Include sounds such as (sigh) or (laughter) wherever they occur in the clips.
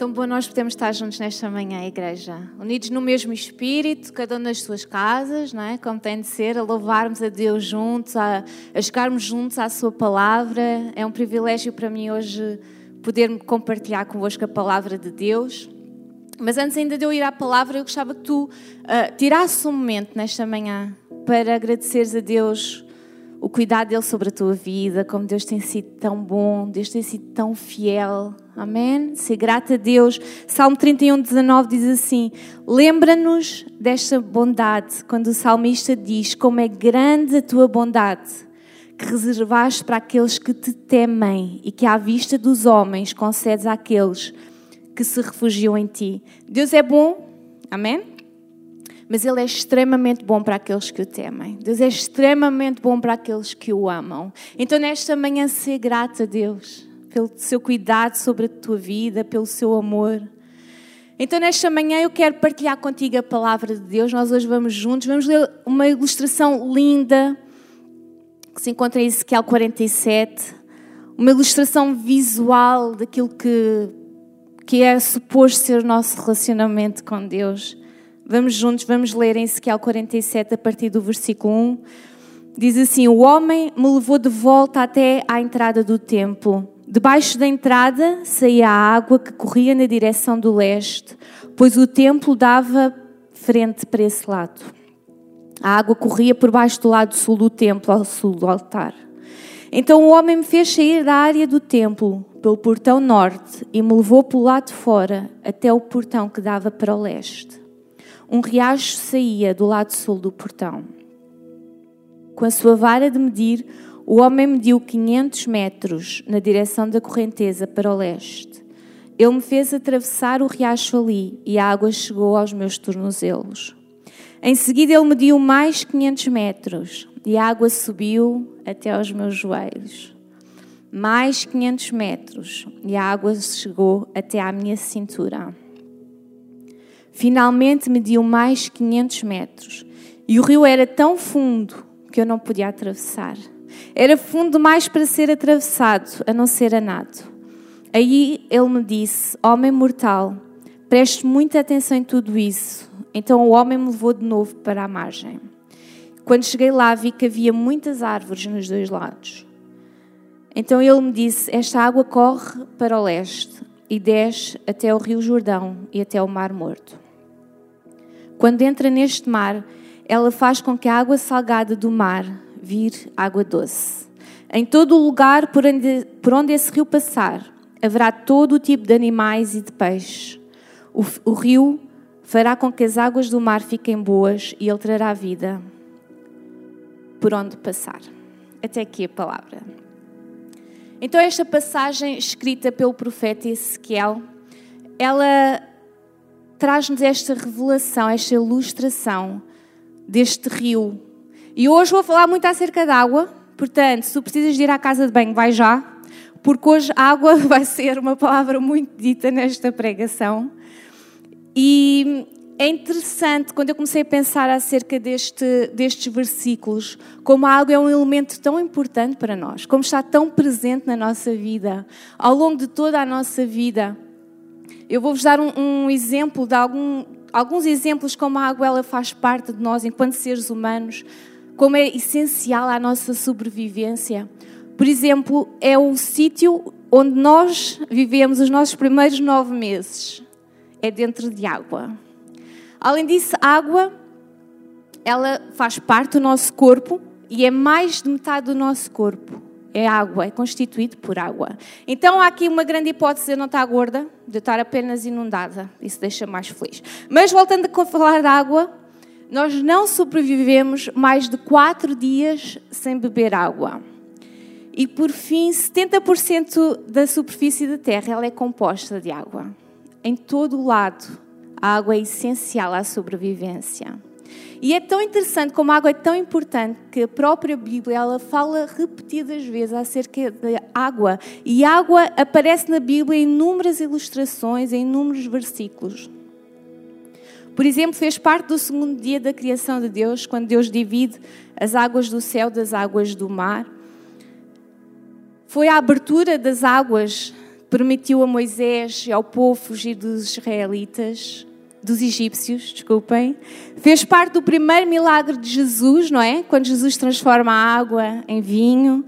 Tão bom nós podemos estar juntos nesta manhã, igreja. Unidos no mesmo espírito, cada um nas suas casas, não é? Como tem de ser, a louvarmos a Deus juntos, a, a chegarmos juntos à Sua palavra. É um privilégio para mim hoje poder compartilhar convosco a palavra de Deus. Mas antes ainda de eu ir à palavra, eu gostava que tu uh, tirasses um momento nesta manhã para agradeceres a Deus o cuidado dele sobre a tua vida, como Deus tem sido tão bom, Deus tem sido tão fiel. Amém? Ser grata a Deus. Salmo 31, 19 diz assim: Lembra-nos desta bondade, quando o salmista diz: Como é grande a tua bondade, que reservaste para aqueles que te temem e que, à vista dos homens, concedes àqueles que se refugiam em ti. Deus é bom. Amém? Mas Ele é extremamente bom para aqueles que o temem. Deus é extremamente bom para aqueles que o amam. Então, nesta manhã, ser grata a Deus pelo seu cuidado sobre a tua vida, pelo seu amor. Então, nesta manhã, eu quero partilhar contigo a palavra de Deus. Nós hoje vamos juntos, vamos ler uma ilustração linda que se encontra em Ezequiel 47. Uma ilustração visual daquilo que, que é suposto ser o nosso relacionamento com Deus. Vamos juntos, vamos ler em Ezequiel 47, a partir do versículo 1. Diz assim: O homem me levou de volta até à entrada do templo. Debaixo da entrada saía a água que corria na direção do leste, pois o templo dava frente para esse lado. A água corria por baixo do lado sul do templo, ao sul do altar. Então o homem me fez sair da área do templo, pelo portão norte, e me levou pelo lado de fora, até o portão que dava para o leste um riacho saía do lado sul do portão. Com a sua vara de medir, o homem mediu 500 metros na direção da correnteza para o leste. Ele me fez atravessar o riacho ali e a água chegou aos meus tornozelos. Em seguida, ele mediu mais 500 metros e a água subiu até aos meus joelhos. Mais 500 metros e a água chegou até à minha cintura. Finalmente mediu mais 500 metros e o rio era tão fundo que eu não podia atravessar. Era fundo demais para ser atravessado, a não ser a nado. Aí ele me disse: Homem mortal, preste muita atenção em tudo isso. Então o homem me levou de novo para a margem. Quando cheguei lá, vi que havia muitas árvores nos dois lados. Então ele me disse: Esta água corre para o leste e desce até o rio Jordão e até o Mar Morto. Quando entra neste mar, ela faz com que a água salgada do mar vire água doce. Em todo o lugar por onde, por onde esse rio passar, haverá todo o tipo de animais e de peixes. O, o rio fará com que as águas do mar fiquem boas e ele trará vida por onde passar. Até aqui a palavra. Então, esta passagem escrita pelo profeta Ezequiel, ela traz-nos esta revelação, esta ilustração deste rio. E hoje vou falar muito acerca da água, portanto, se tu precisas de ir à casa de banho, vai já, porque hoje água (laughs) vai ser uma palavra muito dita nesta pregação. E é interessante, quando eu comecei a pensar acerca deste, destes versículos, como a água é um elemento tão importante para nós, como está tão presente na nossa vida, ao longo de toda a nossa vida. Eu vou-vos dar um, um, exemplo de algum, alguns exemplos como a água ela faz parte de nós enquanto seres humanos, como é essencial à nossa sobrevivência. Por exemplo, é o sítio onde nós vivemos os nossos primeiros nove meses. É dentro de água. Além disso, a água ela faz parte do nosso corpo e é mais de metade do nosso corpo é água, é constituído por água. Então há aqui uma grande hipótese de não estar gorda, de estar apenas inundada. Isso deixa mais feliz. Mas voltando a falar de água, nós não sobrevivemos mais de quatro dias sem beber água. E por fim, 70% da superfície da Terra ela é composta de água. Em todo o lado, a água é essencial à sobrevivência. E é tão interessante como a água é tão importante que a própria Bíblia ela fala repetidas vezes acerca da água. E água aparece na Bíblia em inúmeras ilustrações, em inúmeros versículos. Por exemplo, fez parte do segundo dia da criação de Deus, quando Deus divide as águas do céu das águas do mar. Foi a abertura das águas permitiu a Moisés e ao povo fugir dos israelitas, dos egípcios, desculpem. Fez parte do primeiro milagre de Jesus, não é? Quando Jesus transforma a água em vinho.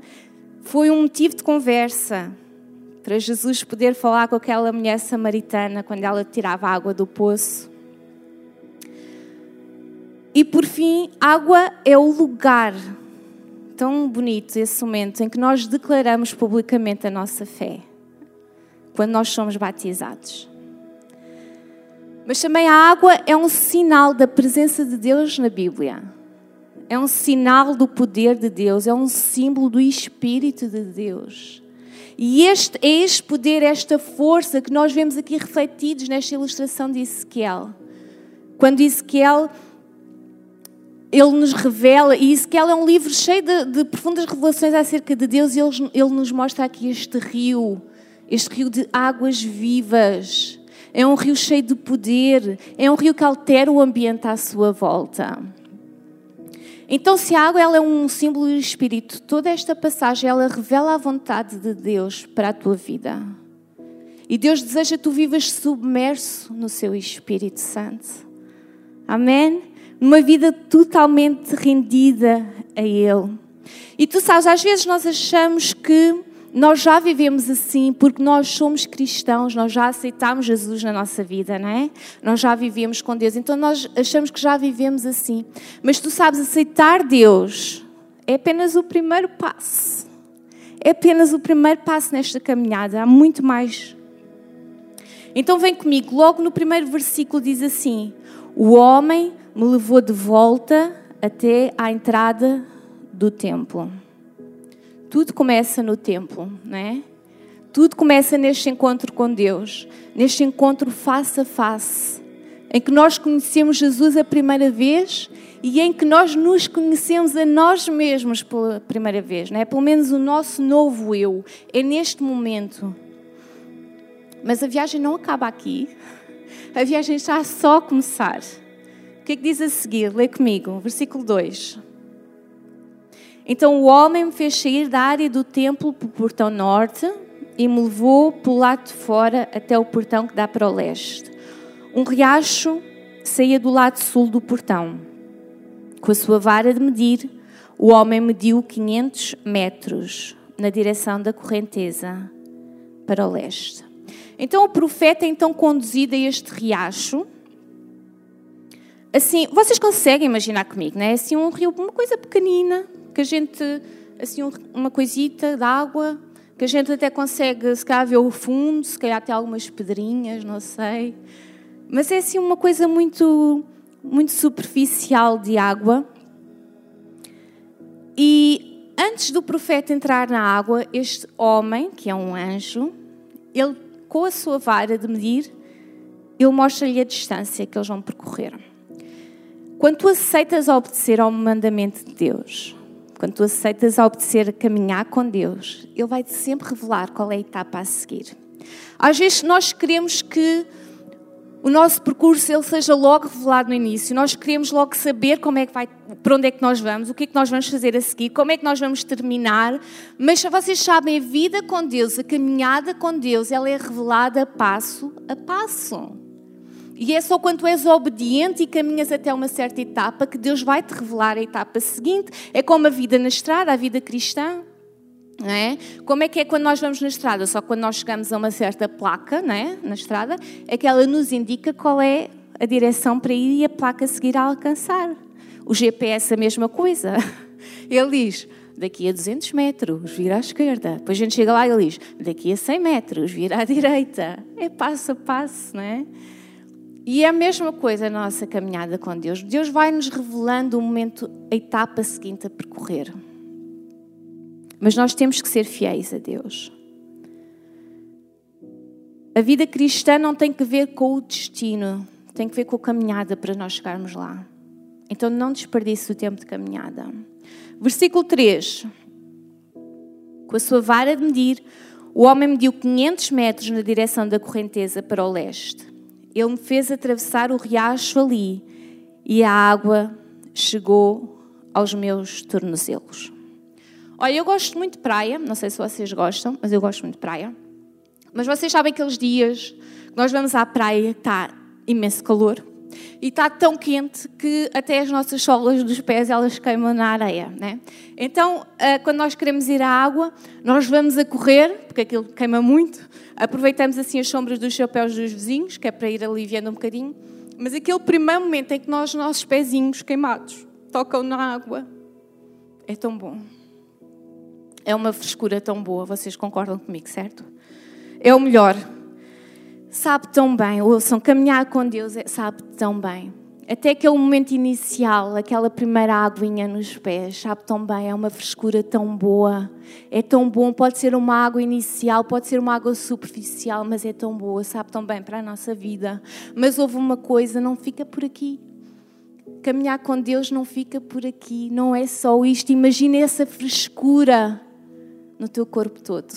Foi um motivo de conversa para Jesus poder falar com aquela mulher samaritana quando ela tirava água do poço. E por fim, água é o lugar tão bonito esse momento em que nós declaramos publicamente a nossa fé, quando nós somos batizados. Mas também a água é um sinal da presença de Deus na Bíblia. É um sinal do poder de Deus, é um símbolo do Espírito de Deus. E este é este poder, esta força que nós vemos aqui refletidos nesta ilustração de Ezequiel. Quando Ezequiel ele nos revela, e Ezequiel é um livro cheio de, de profundas revelações acerca de Deus, e ele, ele nos mostra aqui este rio, este rio de águas vivas. É um rio cheio de poder, é um rio que altera o ambiente à sua volta. Então, se a água ela é um símbolo do Espírito, toda esta passagem ela revela a vontade de Deus para a tua vida. E Deus deseja que tu vivas submerso no seu Espírito Santo. Amém? uma vida totalmente rendida a Ele. E tu sabes, às vezes nós achamos que nós já vivemos assim porque nós somos cristãos, nós já aceitamos Jesus na nossa vida, não é? Nós já vivemos com Deus, então nós achamos que já vivemos assim. Mas tu sabes, aceitar Deus é apenas o primeiro passo. É apenas o primeiro passo nesta caminhada, há muito mais. Então vem comigo, logo no primeiro versículo diz assim: O homem me levou de volta até à entrada do templo. Tudo começa no templo, não é? Tudo começa neste encontro com Deus, neste encontro face a face, em que nós conhecemos Jesus a primeira vez e em que nós nos conhecemos a nós mesmos pela primeira vez, não é? Pelo menos o nosso novo eu é neste momento. Mas a viagem não acaba aqui. (laughs) A viagem está só a começar. O que é que diz a seguir? Lê comigo, versículo 2. Então o homem me fez sair da área do templo para o portão norte e me levou pelo lado de fora até o portão que dá para o leste. Um riacho saía do lado sul do portão. Com a sua vara de medir, o homem mediu 500 metros na direção da correnteza para o leste. Então o profeta é então conduzido a este riacho assim, vocês conseguem imaginar comigo, né? Assim um rio, uma coisa pequenina, que a gente, assim uma coisita de água, que a gente até consegue, se calhar, ver o fundo, se calhar até algumas pedrinhas, não sei. Mas é assim uma coisa muito, muito superficial de água. E antes do profeta entrar na água, este homem, que é um anjo, ele, com a sua vara de medir, ele mostra-lhe a distância que eles vão percorrer. Quando tu aceitas obedecer ao mandamento de Deus, quando tu aceitas obedecer a caminhar com Deus, Ele vai-te sempre revelar qual é a etapa a seguir. Às vezes nós queremos que o nosso percurso ele seja logo revelado no início. Nós queremos logo saber como é que vai, para onde é que nós vamos, o que é que nós vamos fazer a seguir, como é que nós vamos terminar. Mas vocês sabem, a vida com Deus, a caminhada com Deus, ela é revelada passo a passo. E é só quando és obediente e caminhas até uma certa etapa que Deus vai te revelar a etapa seguinte. É como a vida na estrada, a vida cristã. Não é? Como é que é quando nós vamos na estrada? Só quando nós chegamos a uma certa placa não é? na estrada, é que ela nos indica qual é a direção para ir e a placa a seguir a alcançar. O GPS a mesma coisa. (laughs) Ele diz, daqui a 200 metros, vira à esquerda. Depois a gente chega lá e ele diz, daqui a 100 metros, vira à (laughs) direita. É passo a passo, não é? E é a mesma coisa a nossa caminhada com Deus. Deus vai nos revelando o momento, a etapa seguinte a percorrer. Mas nós temos que ser fiéis a Deus. A vida cristã não tem que ver com o destino, tem que ver com a caminhada para nós chegarmos lá. Então não desperdice o tempo de caminhada. Versículo 3. Com a sua vara de medir, o homem mediu 500 metros na direção da correnteza para o leste ele me fez atravessar o riacho ali e a água chegou aos meus tornozelos. Olha, eu gosto muito de praia, não sei se vocês gostam, mas eu gosto muito de praia. Mas vocês sabem aqueles dias que nós vamos à praia, está imenso calor, e está tão quente que até as nossas solas dos pés elas queimam na areia, né? Então, ah, quando nós queremos ir à água, nós vamos a correr, porque aquilo queima muito, aproveitamos assim as sombras dos chapéus dos vizinhos, que é para ir aliviando um bocadinho, mas aquele primeiro momento em que nós, nossos pezinhos queimados, tocam na água, é tão bom. É uma frescura tão boa, vocês concordam comigo, certo? É o melhor sabe tão bem, ouçam, caminhar com Deus é, sabe tão bem. Até aquele momento inicial, aquela primeira aguinha nos pés, sabe tão bem, é uma frescura tão boa, é tão bom. Pode ser uma água inicial, pode ser uma água superficial, mas é tão boa, sabe tão bem para a nossa vida. Mas houve uma coisa, não fica por aqui. Caminhar com Deus não fica por aqui, não é só isto. Imagina essa frescura no teu corpo todo,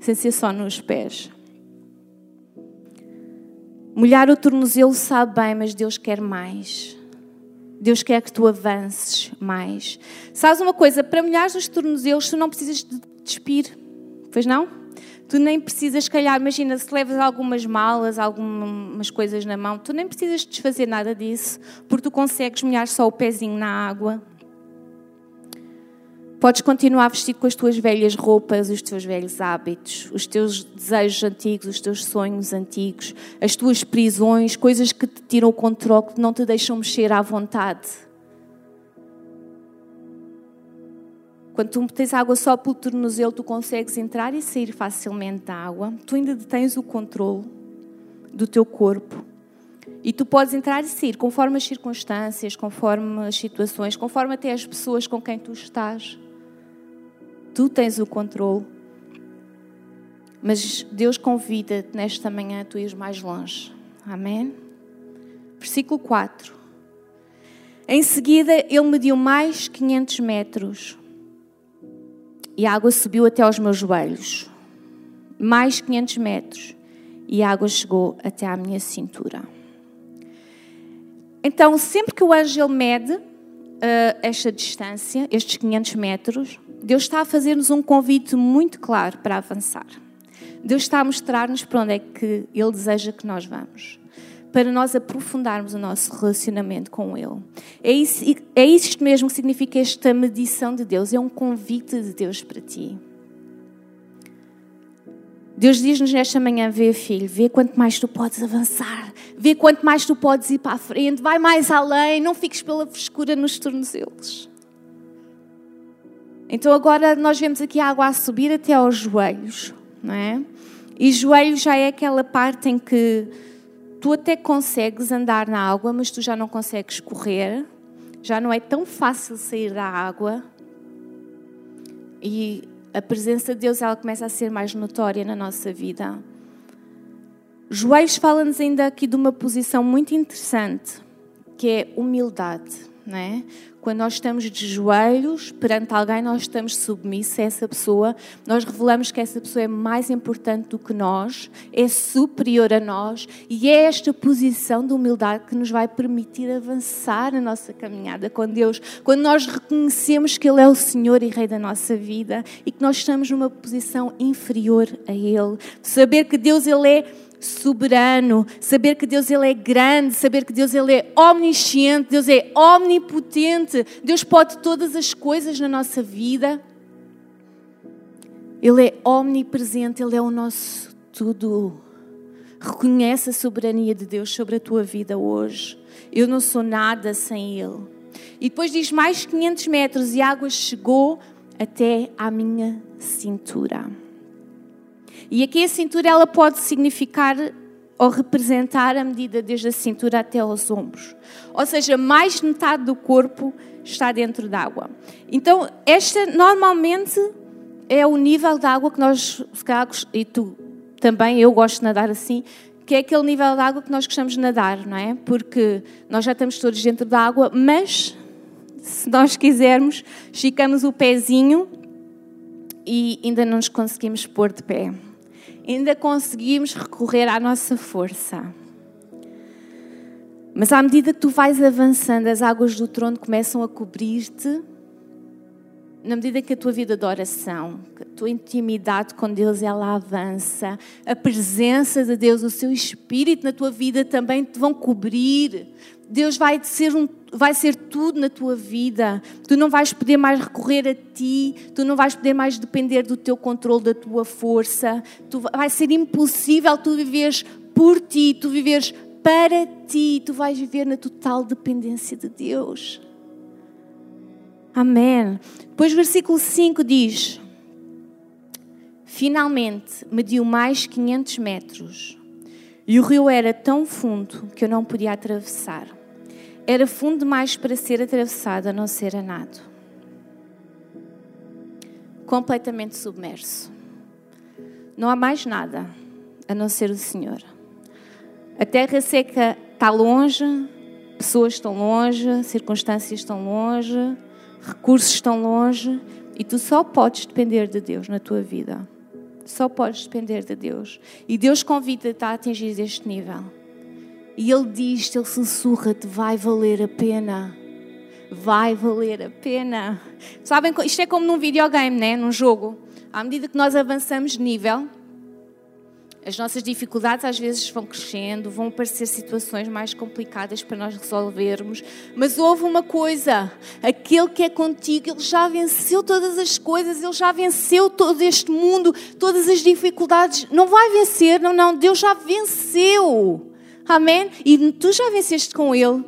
sem ser só nos pés. Molhar o tornozelo sabe bem, mas Deus quer mais. Deus quer que tu avances mais. Sabes uma coisa? Para molhar os tornozelos, tu não precisas de despir. Pois não? Tu nem precisas, calhar, imagina se levas algumas malas, algumas coisas na mão, tu nem precisas desfazer nada disso, porque tu consegues molhar só o pezinho na água Podes continuar vestido com as tuas velhas roupas, os teus velhos hábitos, os teus desejos antigos, os teus sonhos antigos, as tuas prisões, coisas que te tiram o controle, que não te deixam mexer à vontade. Quando tu tens água só pelo tornozelo, tu consegues entrar e sair facilmente da água. Tu ainda tens o controle do teu corpo. E tu podes entrar e sair conforme as circunstâncias, conforme as situações, conforme até as pessoas com quem tu estás. Tu tens o controle. Mas Deus convida-te nesta manhã a tu ires mais longe. Amém? Versículo 4. Em seguida, ele mediu mais 500 metros e a água subiu até aos meus joelhos. Mais 500 metros e a água chegou até à minha cintura. Então, sempre que o anjo mede uh, esta distância, estes 500 metros, Deus está a fazer-nos um convite muito claro para avançar. Deus está a mostrar-nos para onde é que Ele deseja que nós vamos. Para nós aprofundarmos o nosso relacionamento com Ele. É, isso, é isto mesmo que significa esta medição de Deus. É um convite de Deus para ti. Deus diz-nos nesta manhã: vê, filho, vê quanto mais tu podes avançar, vê quanto mais tu podes ir para a frente, vai mais além, não fiques pela frescura nos tornozelos. Então agora nós vemos aqui a água a subir até aos joelhos, não é? E joelhos já é aquela parte em que tu até consegues andar na água, mas tu já não consegues correr, já não é tão fácil sair da água. E a presença de Deus ela começa a ser mais notória na nossa vida. Joelhos fala-nos ainda aqui de uma posição muito interessante, que é humildade, não é? Quando nós estamos de joelhos perante alguém, nós estamos submissos a essa pessoa, nós revelamos que essa pessoa é mais importante do que nós, é superior a nós, e é esta posição de humildade que nos vai permitir avançar a nossa caminhada com Deus. Quando nós reconhecemos que Ele é o Senhor e Rei da nossa vida e que nós estamos numa posição inferior a Ele, saber que Deus Ele é soberano, saber que Deus ele é grande, saber que Deus ele é omnisciente, Deus é omnipotente, Deus pode todas as coisas na nossa vida. Ele é omnipresente, ele é o nosso tudo. Reconhece a soberania de Deus sobre a tua vida hoje. Eu não sou nada sem ele. E depois diz mais 500 metros e a água chegou até à minha cintura. E aqui a cintura ela pode significar ou representar a medida desde a cintura até aos ombros. Ou seja, mais de metade do corpo está dentro d'água. Então, esta normalmente é o nível de água que nós, e tu também, eu gosto de nadar assim, que é aquele nível de água que nós gostamos de nadar, não é? Porque nós já estamos todos dentro da água, mas se nós quisermos, esticamos o pezinho e ainda não nos conseguimos pôr de pé ainda conseguimos recorrer à nossa força. Mas à medida que tu vais avançando, as águas do trono começam a cobrir-te na medida que a tua vida de oração, a tua intimidade com Deus, ela avança, a presença de Deus, o seu Espírito na tua vida também te vão cobrir. Deus vai ser, um, vai ser tudo na tua vida. Tu não vais poder mais recorrer a ti, tu não vais poder mais depender do teu controle, da tua força. Tu, vai ser impossível tu viveres por ti, tu viveres para ti, tu vais viver na total dependência de Deus. Amém. Depois, versículo 5 diz: Finalmente mediu mais 500 metros e o rio era tão fundo que eu não podia atravessar. Era fundo demais para ser atravessado, a não ser a nado. Completamente submerso. Não há mais nada a não ser o Senhor. A terra seca está longe, pessoas estão longe, circunstâncias estão longe recursos estão longe e tu só podes depender de Deus na tua vida. Só podes depender de Deus. E Deus convida-te a atingir este nível. E Ele diz-te, Ele sussurra-te: vai valer a pena. Vai valer a pena. Sabem, isto é como num videogame, né? num jogo. À medida que nós avançamos de nível, as nossas dificuldades às vezes vão crescendo, vão aparecer situações mais complicadas para nós resolvermos, mas houve uma coisa: aquele que é contigo, ele já venceu todas as coisas, ele já venceu todo este mundo, todas as dificuldades. Não vai vencer, não, não, Deus já venceu. Amém? E tu já venceste com ele.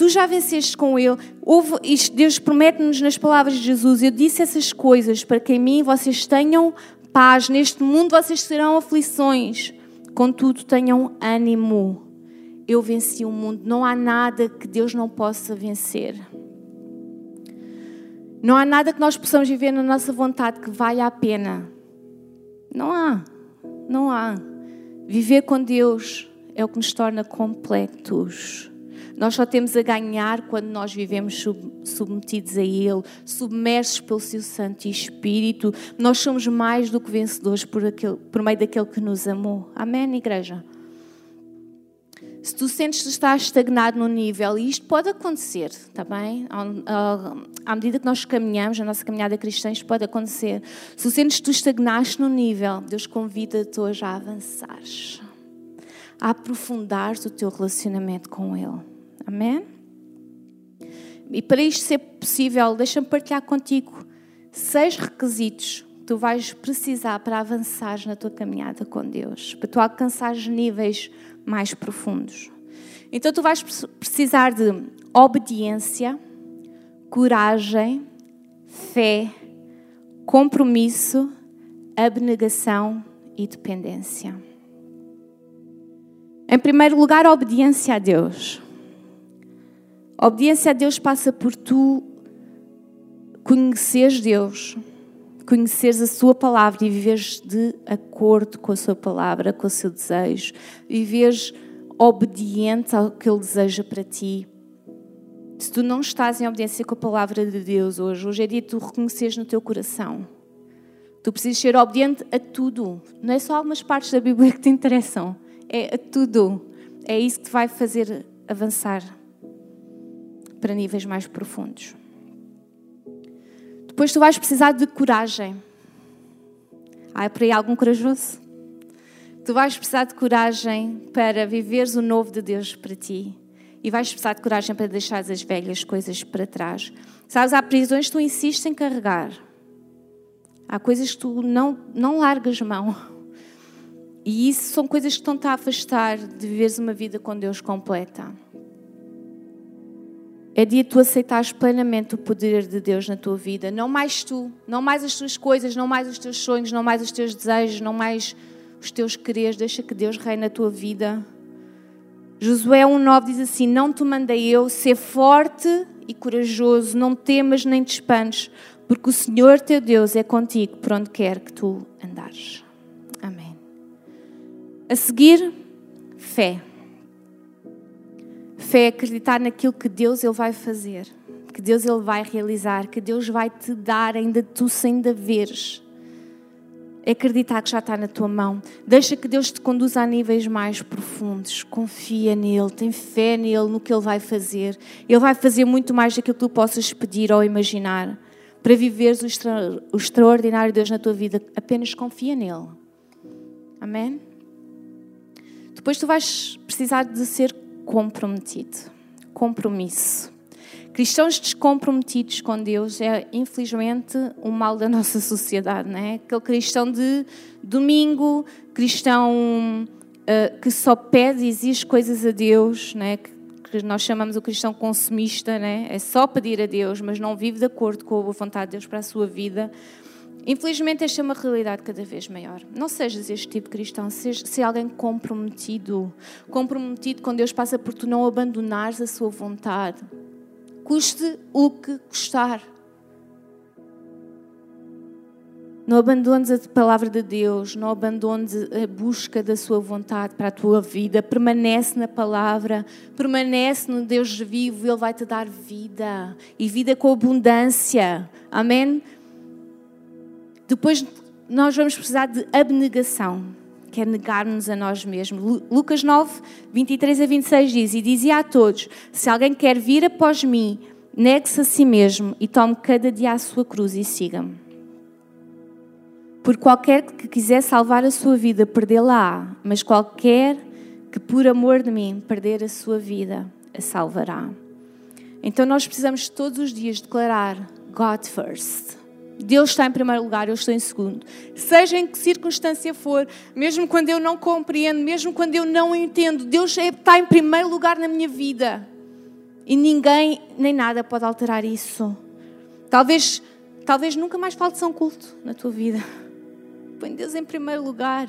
Tu já venceste com Ele. Houve, Deus promete-nos nas palavras de Jesus: Eu disse essas coisas para que em mim vocês tenham paz. Neste mundo vocês terão aflições, contudo tenham ânimo. Eu venci o mundo. Não há nada que Deus não possa vencer. Não há nada que nós possamos viver na nossa vontade que valha a pena. Não há. Não há. Viver com Deus é o que nos torna completos. Nós só temos a ganhar quando nós vivemos submetidos a Ele, submersos pelo Seu Santo Espírito. Nós somos mais do que vencedores por, aquele, por meio daquele que nos amou. Amém, igreja? Se tu sentes que estás estagnado no nível, e isto pode acontecer, está bem? À medida que nós caminhamos, na nossa caminhada cristã, isto pode acontecer. Se tu sentes que tu estagnaste no nível, Deus convida-te hoje a avançares, a aprofundar o teu relacionamento com Ele. Amém? E para isto ser possível, deixa-me partilhar contigo seis requisitos que tu vais precisar para avançar na tua caminhada com Deus, para tu alcançares níveis mais profundos. Então tu vais precisar de obediência, coragem, fé, compromisso, abnegação e dependência. Em primeiro lugar, obediência a Deus. A obediência a Deus passa por tu conheceres Deus, conheceres a Sua palavra e viveres de acordo com a Sua palavra, com o seu desejo, viveres obediente ao que Ele deseja para ti. Se tu não estás em obediência com a palavra de Deus hoje, hoje é dia de tu reconheceres no teu coração. Tu precisas ser obediente a tudo. Não é só algumas partes da Bíblia que te interessam. É a tudo. É isso que te vai fazer avançar para níveis mais profundos. Depois tu vais precisar de coragem. Há por aí algum corajoso? Tu vais precisar de coragem para viveres o novo de Deus para ti. E vais precisar de coragem para deixar as velhas coisas para trás. Sabes, há prisões que tu insistes em carregar. Há coisas que tu não, não largas mão. E isso são coisas que estão-te a afastar de viveres uma vida com Deus completa. É dia de tu aceitares plenamente o poder de Deus na tua vida. Não mais tu, não mais as tuas coisas, não mais os teus sonhos, não mais os teus desejos, não mais os teus quereres. Deixa que Deus reine na tua vida. Josué 1,9 diz assim: Não te mandei eu ser forte e corajoso, não temas nem te espantes, porque o Senhor teu Deus é contigo por onde quer que tu andares. Amém. A seguir, fé. Fé é acreditar naquilo que Deus ele vai fazer, que Deus ele vai realizar, que Deus vai te dar ainda tu sem ainda. É acreditar que já está na tua mão. Deixa que Deus te conduza a níveis mais profundos. Confia nele, tem fé nele, no que ele vai fazer. Ele vai fazer muito mais daquilo que tu possas pedir ou imaginar. para viveres o, extra, o extraordinário Deus na tua vida. Apenas confia nele. Amém? Depois tu vais precisar de ser comprometido. Compromisso. Cristãos descomprometidos com Deus é, infelizmente, um mal da (laughs) nossa sociedade, não é? Aquele cristão de domingo, cristão uh, que só pede e exige coisas a Deus, não é? Que, nós chamamos o cristão consumista, né? é só pedir a Deus, mas não vive de acordo com a vontade de Deus para a sua vida. Infelizmente, esta é uma realidade cada vez maior. Não sejas este tipo de cristão, seja, seja alguém comprometido. Comprometido com Deus passa por tu não abandonares a sua vontade, custe o que custar. Não abandones a palavra de Deus, não abandones a busca da sua vontade para a tua vida. Permanece na palavra, permanece no Deus vivo, Ele vai te dar vida e vida com abundância. Amém? Depois nós vamos precisar de abnegação, que é negar-nos a nós mesmos. Lucas 9, 23 a 26 diz: E dizia a todos: Se alguém quer vir após mim, negue-se a si mesmo e tome cada dia a sua cruz e siga-me. Por qualquer que quiser salvar a sua vida, perdê-la-á, mas qualquer que por amor de mim perder a sua vida, a salvará. Então nós precisamos todos os dias declarar God first. Deus está em primeiro lugar, eu estou em segundo. Seja em que circunstância for, mesmo quando eu não compreendo, mesmo quando eu não entendo, Deus é, está em primeiro lugar na minha vida. E ninguém nem nada pode alterar isso. Talvez, talvez nunca mais falte São Culto na tua vida. Põe Deus em primeiro lugar.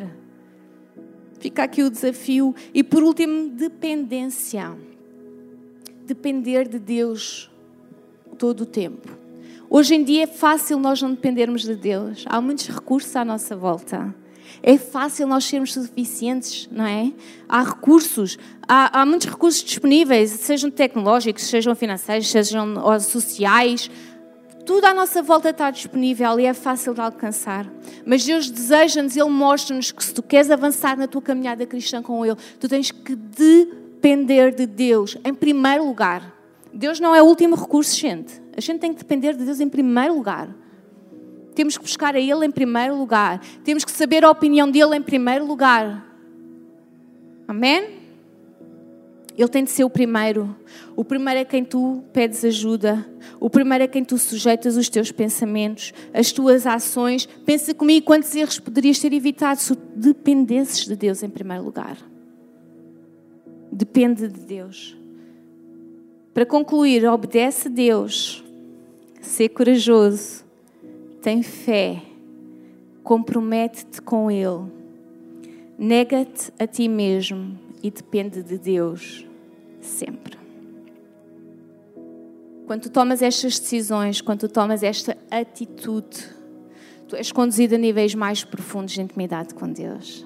Fica aqui o desafio. E por último, dependência. Depender de Deus todo o tempo. Hoje em dia é fácil nós não dependermos de Deus. Há muitos recursos à nossa volta. É fácil nós sermos suficientes, não é? Há recursos, há, há muitos recursos disponíveis, sejam tecnológicos, sejam financeiros, sejam sociais. Tudo à nossa volta está disponível e é fácil de alcançar. Mas Deus deseja-nos, Ele mostra-nos que se tu queres avançar na tua caminhada cristã com Ele, tu tens que depender de Deus em primeiro lugar. Deus não é o último recurso, gente. A gente tem que depender de Deus em primeiro lugar. Temos que buscar a Ele em primeiro lugar. Temos que saber a opinião dele em primeiro lugar. Amém? Ele tem de ser o primeiro. O primeiro é quem tu pedes ajuda. O primeiro é quem tu sujeitas os teus pensamentos, as tuas ações. Pensa comigo quantos erros poderias ter evitado se dependesses de Deus em primeiro lugar. Depende de Deus. Para concluir, obedece a Deus. Ser corajoso. Tem fé. Compromete-te com Ele. Nega-te a ti mesmo e depende de Deus sempre. Quando tu tomas estas decisões, quando tu tomas esta atitude, tu és conduzido a níveis mais profundos de intimidade com Deus.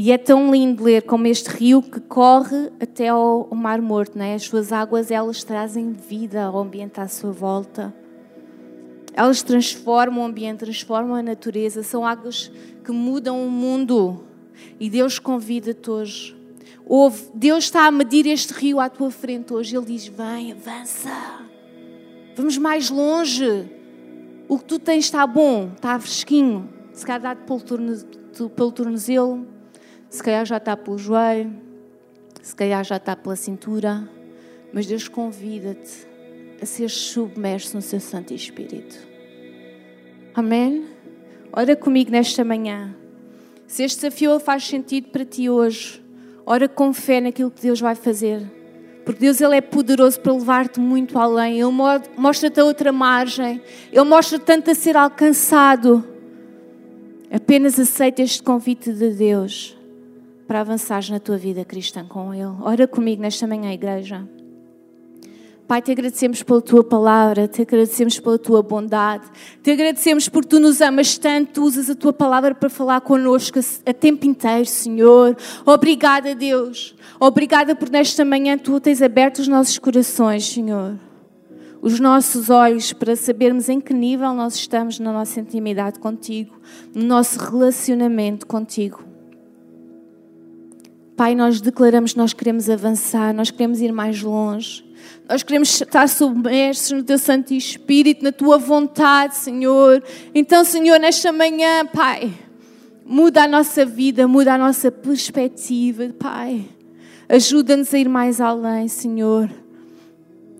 E é tão lindo ler como este rio que corre até ao Mar Morto, não é? As suas águas, elas trazem vida ao ambiente à sua volta. Elas transformam o ambiente, transformam a natureza. São águas que mudam o mundo. E Deus convida-te hoje. Ouve, Deus está a medir este rio à tua frente hoje. Ele diz: Vem, avança. Vamos mais longe. O que tu tens está bom, está fresquinho. Se calhar dá pelo, pelo tornozelo, se calhar já está pelo joelho, se calhar já está pela cintura. Mas Deus convida-te a ser submerso no seu Santo Espírito. Amém? Ora comigo nesta manhã. Se este desafio faz sentido para ti hoje, ora com fé naquilo que Deus vai fazer. Porque Deus ele é poderoso para levar-te muito além. Ele mostra-te a outra margem. Ele mostra-te tanto a ser alcançado. Apenas aceita este convite de Deus para avançares na tua vida cristã com Ele. Ora comigo nesta manhã, igreja. Pai, te agradecemos pela tua palavra, te agradecemos pela tua bondade, te agradecemos porque tu nos amas tanto, tu usas a tua palavra para falar connosco a tempo inteiro, Senhor. Obrigada, Deus. Obrigada por nesta manhã tu tens aberto os nossos corações, Senhor. Os nossos olhos para sabermos em que nível nós estamos na nossa intimidade contigo, no nosso relacionamento contigo. Pai, nós declaramos que nós queremos avançar, nós queremos ir mais longe. Nós queremos estar submersos no Teu Santo Espírito, na Tua vontade, Senhor. Então, Senhor, nesta manhã, Pai, muda a nossa vida, muda a nossa perspectiva, Pai. Ajuda-nos a ir mais além, Senhor.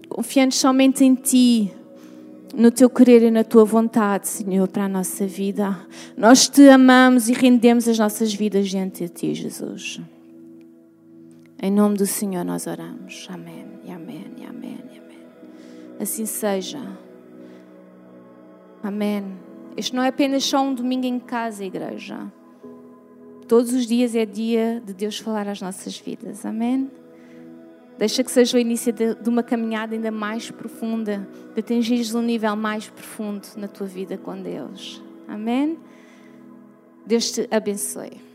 Confiando somente em Ti, no Teu querer e na Tua vontade, Senhor, para a nossa vida. Nós Te amamos e rendemos as nossas vidas diante de Ti, Jesus. Em nome do Senhor nós oramos. Amém, e amém, e amém, e amém. Assim seja. Amém. Este não é apenas só um domingo em casa, igreja. Todos os dias é dia de Deus falar às nossas vidas. Amém? Deixa que seja o início de, uma caminhada ainda mais profunda, de atingires um nível mais profundo na tua vida com Deus. Amém? Deus te abençoe.